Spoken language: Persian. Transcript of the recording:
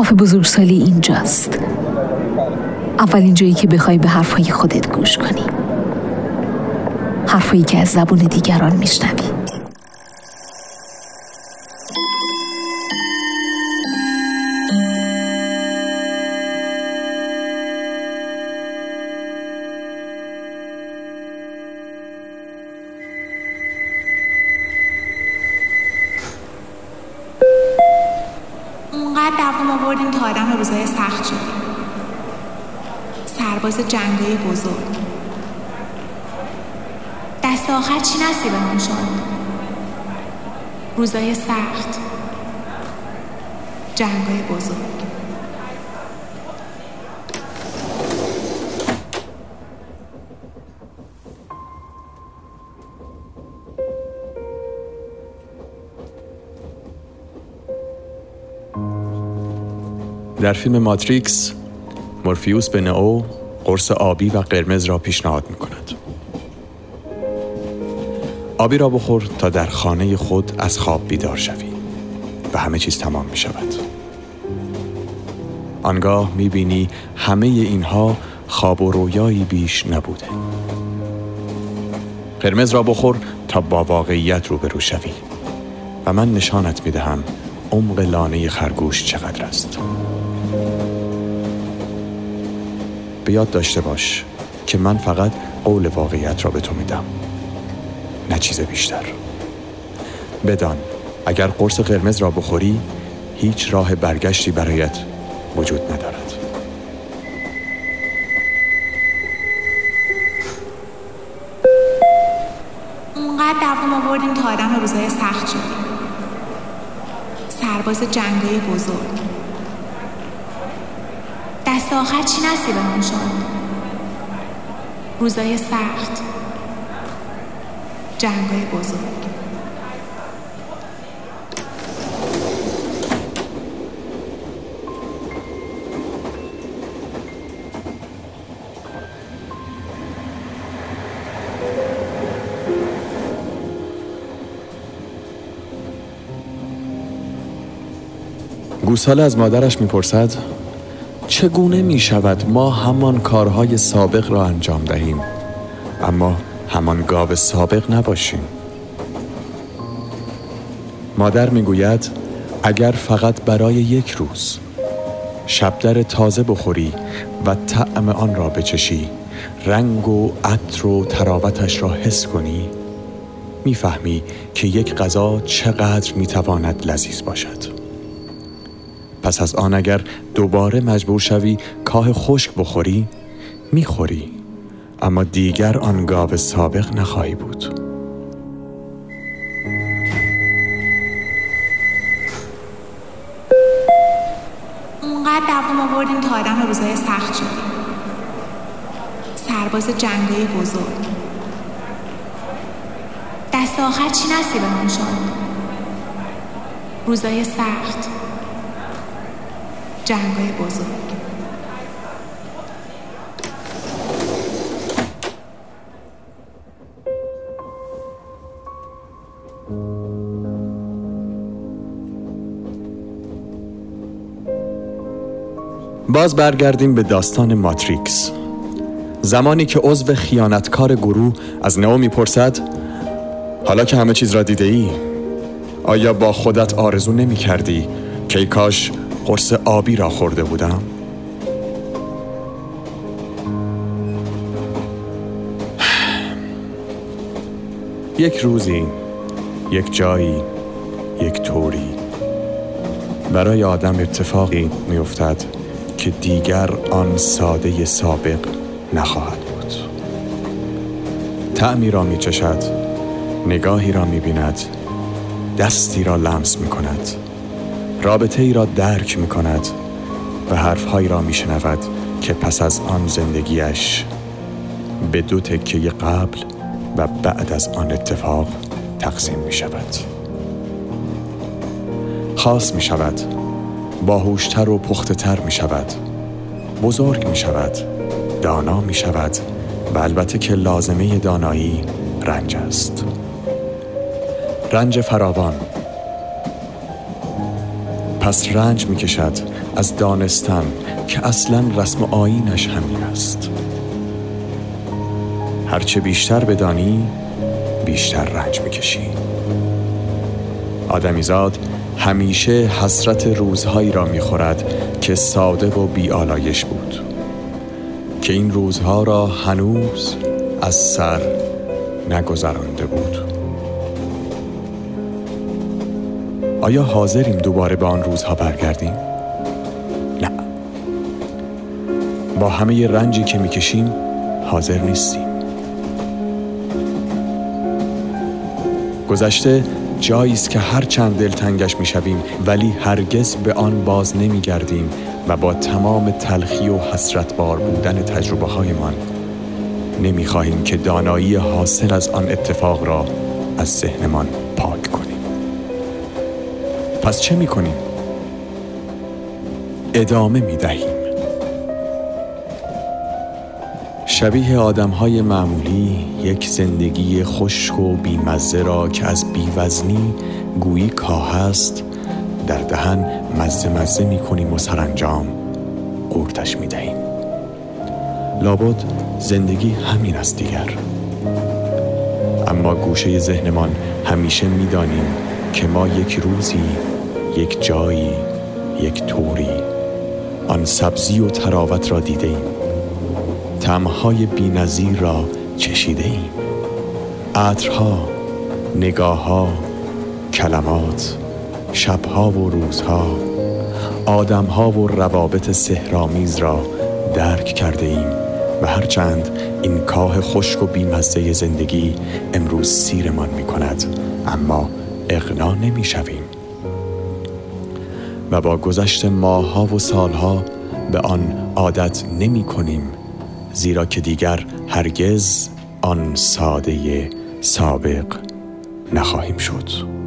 کافه بزرگسالی اینجاست. اولین جایی که بخوای به حرفهای خودت گوش کنی. حرفایی که از زبون دیگران میشنوی. دوام آوردیم تا آدم روزای سخت شدیم. سرباز جنگای بزرگ. دست آخر چی نصیبمون شد؟ روزای سخت. جنگای بزرگ. در فیلم ماتریکس مورفیوس به نئو قرص آبی و قرمز را پیشنهاد می کند. آبی را بخور تا در خانه خود از خواب بیدار شوی و همه چیز تمام می شود. آنگاه می بینی همه اینها خواب و رویایی بیش نبوده. قرمز را بخور تا با واقعیت روبرو شوی و من نشانت می دهم عمق لانه خرگوش چقدر است. به یاد داشته باش که من فقط قول واقعیت را به تو میدم. نه چیز بیشتر. بدان اگر قرص قرمز را بخوری هیچ راه برگشتی برایت وجود ندارد. اونقدر دوام آوردیم تا آدم روزای سخت شدیم. سرباز جنگای بزرگ. دست آخر چی نصیبمون شد؟ روزای سخت. جنگای بزرگ. گوساله از مادرش می‌پرسد چگونه می شود ما همان کارهای سابق را انجام دهیم؟ اما همان گاو سابق نباشیم. مادر می‌گوید اگر فقط برای یک روز شبدر تازه بخوری و طعم آن را بچشی رنگ و عطر و تراوتش را حس کنی می‌فهمی که یک غذا چقدر می‌تواند لذیذ باشد. پس از آن اگر دوباره مجبور شوی کاه خشک بخوری می‌خوری. اما دیگر آن گاو سابق نخواهی بود. اونقدر دوام آوردیم تا آدم روزای سخت شدیم. سرباز جنگای بزرگ. دست آخر چی نصیبمون شد؟ روزای سخت. جنگای بزرگ. باز برگردیم به داستان ماتریکس. زمانی که عضو خیانتکار گروه از نئو می‌پرسد حالا که همه چیز را دیده ای آیا با خودت آرزو نمی کردی که کاش قرص آبی را خورده بودم. یک روزی یک جایی یک طوری. برای آدم اتفاقی میافتد که دیگر آن ساده سابق نخواهد بود. تعمی را می چشد نگاهی را می بیند دستی را لمس می کند رابطه ای را درک می کند و حرفهایی را می شنود که پس از آن زندگیش به دو تکه قبل و بعد از آن اتفاق تقسیم می شود خاص می شود باهوشتر و پخته تر می شود بزرگ می شود دانا می شود و البته که لازمه دانایی رنج است. رنج فراوان پس رنج می کشد از دانستن که اصلا رسم آینش همین است. هرچه بیشتر بدانی بیشتر رنج می‌کشی. آدمیزاد همیشه حسرت روزهایی را می‌خورد که ساده و بیالایش بود. که این روزها را هنوز از سر نگذرانده بود. آیا حاضریم دوباره به آن روزها برگردیم؟ نه با همه رنجی که می‌کشیم حاضر نیستیم گذشته جایی است که هر چند دلتنگش می‌شویم ولی هرگز به آن باز نمیگردیم و با تمام تلخی و حسرت بار بودن تجربه هایمان نمی‌خواهیم که دانایی حاصل از آن اتفاق را از ذهنمان پاک پس چه می‌کنیم؟ ادامه می‌دهیم. شبیه آدم های معمولی یک زندگی خشک و بیمزه را که از بیوزنی گویی کاه است در دهن مزه مزه می کنیم و سرانجام قورتش می دهیم لابد زندگی همین است دیگر. اما گوشه ذهنمان همیشه می‌دانیم که ما یک روزی یک جایی یک طوری. آن سبزی و تراوت را دیده ایم تمهای بینظیر را چشیده ایم عطرها نگاهها کلمات شبها و روزها آدمها و روابط سهرامیز را درک کرده ایم و هرچند این کاه خشک و بیمزه زندگی امروز سیرمان می کند اما اغنا نمی شویم و با گذشت ماهها و سالها به آن عادت نمی کنیم زیرا که دیگر هرگز آن ساده سابق نخواهیم شد.